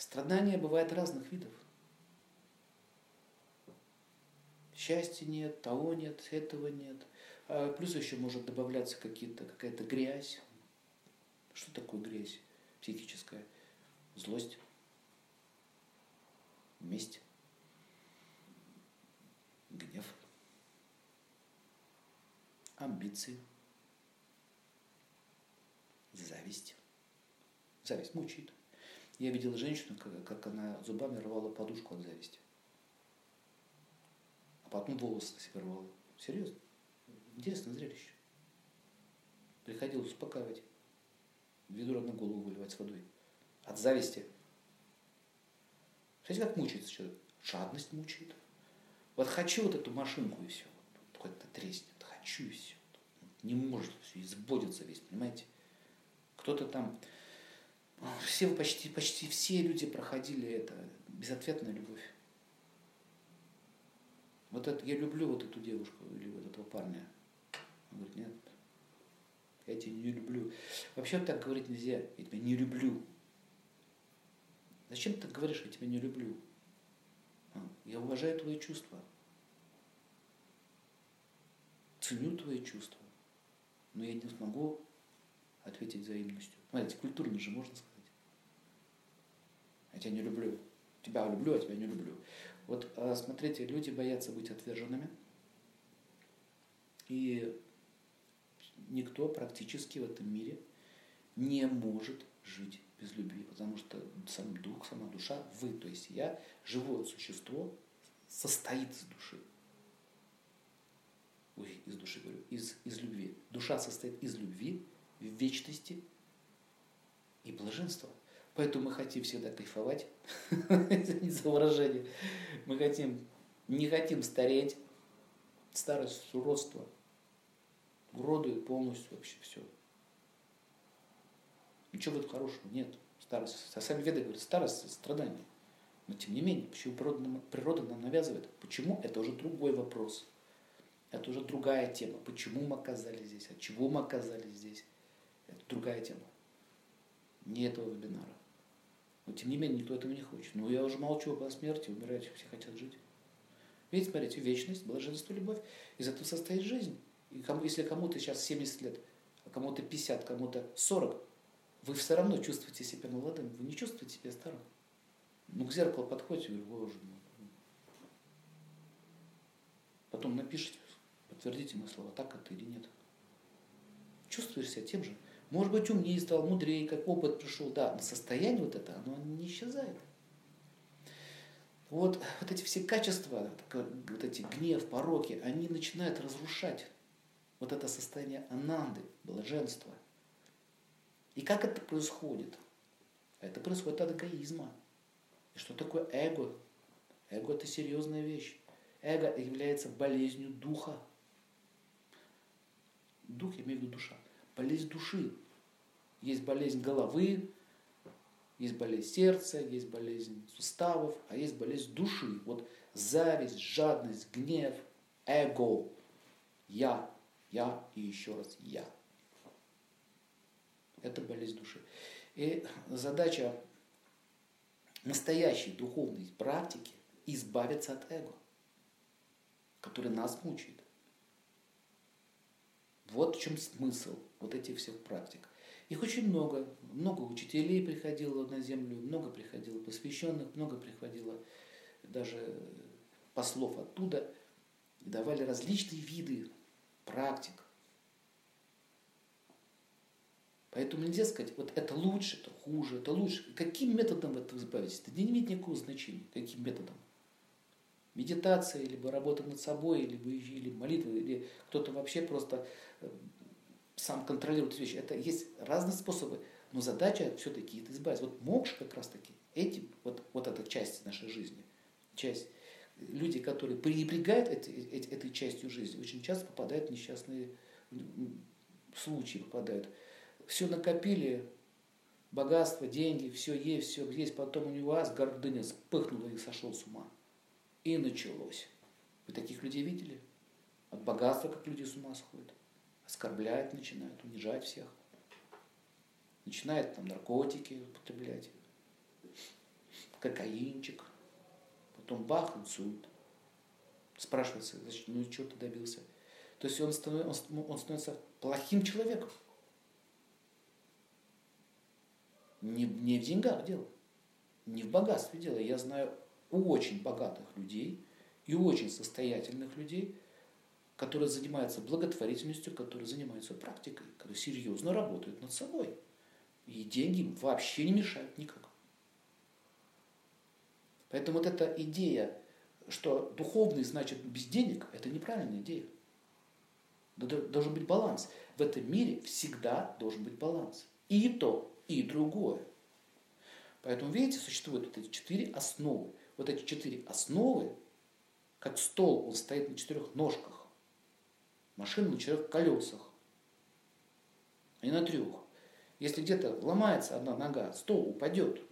Страдания бывает разных видов. Счастья нет, того нет, этого нет. А плюс еще может добавляться какие-то, какая-то грязь. Что такое грязь психическая? Злость, месть, гнев, амбиции, зависть. Зависть мучает. Я видел женщину, как она зубами рвала подушку от зависти. А потом волосы себе рвала. Серьезно. Интересное зрелище. Приходилось успокаивать. Ведро на голову выливать с водой. От зависти. Смотрите, как мучается человек. Жадность мучает. Вот хочу вот эту машинку и все. Вот, хоть-то треснет. Хочу и все. Не может все, избодится весь, понимаете? Кто-то там, все, почти, почти все люди проходили это, безответная любовь. Вот это, я люблю вот эту девушку или вот этого парня. Он говорит, нет, я тебя не люблю. Вообще так говорить нельзя, я тебя не люблю. Зачем ты так говоришь, я тебя не люблю? А, я уважаю твои чувства. Ценю твои чувства. Но я не смогу ответить взаимностью. Смотрите, культурно же можно сказать. Тебя не люблю. Тебя люблю, а тебя не люблю. Вот а, смотрите, люди боятся быть отверженными. И никто практически в этом мире не может жить без любви, потому что сам дух, сама душа, вы, то есть я, живое существо, состоит из души. Ой, из души говорю, из, из любви. Душа состоит из любви, вечности и блаженства. Поэтому мы хотим всегда кайфовать, не за выражение. Мы хотим, не хотим стареть, старость, уродство, уродует полностью вообще все. Ничего в этом хорошего нет. Старость. А сами веды говорят, старость – это страдание. Но тем не менее, почему природа нам, природа нам навязывает? Почему? Это уже другой вопрос. Это уже другая тема. Почему мы оказались здесь? От чего мы оказались здесь? Это другая тема. Не этого вебинара. Но тем не менее, никто этого не хочет. Но я уже молчу о смерти, умирать все хотят жить. Видите, смотрите, вечность, блаженство, любовь. Из этого состоит жизнь. И кому, если кому-то сейчас 70 лет, а кому-то 50, кому-то 40, вы все равно чувствуете себя молодым, вы не чувствуете себя старым. Ну, к зеркалу подходите, говорю, боже мой. Потом напишите, подтвердите мои слова, так это или нет. Чувствуешь себя тем же. Может быть, умнее стал, мудрее, как опыт пришел, да, но состояние вот это, оно не исчезает. Вот, вот эти все качества, вот эти гнев, пороки, они начинают разрушать вот это состояние ананды, блаженства. И как это происходит? Это происходит от эгоизма. И что такое эго? Эго – это серьезная вещь. Эго является болезнью духа. Дух, я имею в виду душа. Болезнь души. Есть болезнь головы, есть болезнь сердца, есть болезнь суставов, а есть болезнь души. Вот зависть, жадность, гнев, эго, я, я и еще раз я. Это болезнь души. И задача настоящей духовной практики избавиться от эго, который нас мучает. Вот в чем смысл вот этих всех практик. Их очень много. Много учителей приходило на землю, много приходило посвященных, много приходило даже послов оттуда. И давали различные виды практик. Поэтому нельзя сказать, вот это лучше, это хуже, это лучше. Каким методом от этого избавиться? Это не имеет никакого значения. Каким методом? Медитация, либо работа над собой, либо или молитва, или кто-то вообще просто э, сам контролирует вещи. Это есть разные способы. Но задача все-таки это избавиться. Вот мокш как раз таки этим, вот, вот эта часть нашей жизни, часть люди, которые пренебрегают этой, этой частью жизни, очень часто попадают в несчастные случаи, попадают. Все накопили, богатство, деньги, все есть, все есть, потом у него аз гордыня вспыхнула и сошел с ума. И началось. Вы таких людей видели? От богатства, как люди с ума сходят. Оскорбляют начинают, унижать всех. Начинают там наркотики употреблять. кокаинчик, потом бах, инсульт. Спрашивается, значит, ну чего ты добился? То есть он становится, он становится плохим человеком. Не, не в деньгах дело, не в богатстве дело. Я знаю очень богатых людей и очень состоятельных людей, которые занимаются благотворительностью, которые занимаются практикой, которые серьезно работают над собой. И деньги им вообще не мешают никак. Поэтому вот эта идея, что духовный значит без денег, это неправильная идея. Должен быть баланс. В этом мире всегда должен быть баланс. И то, и другое. Поэтому, видите, существуют вот эти четыре основы. Вот эти четыре основы, как стол, он стоит на четырех ножках. Машина на четырех колесах, а не на трех. Если где-то ломается одна нога, стол упадет.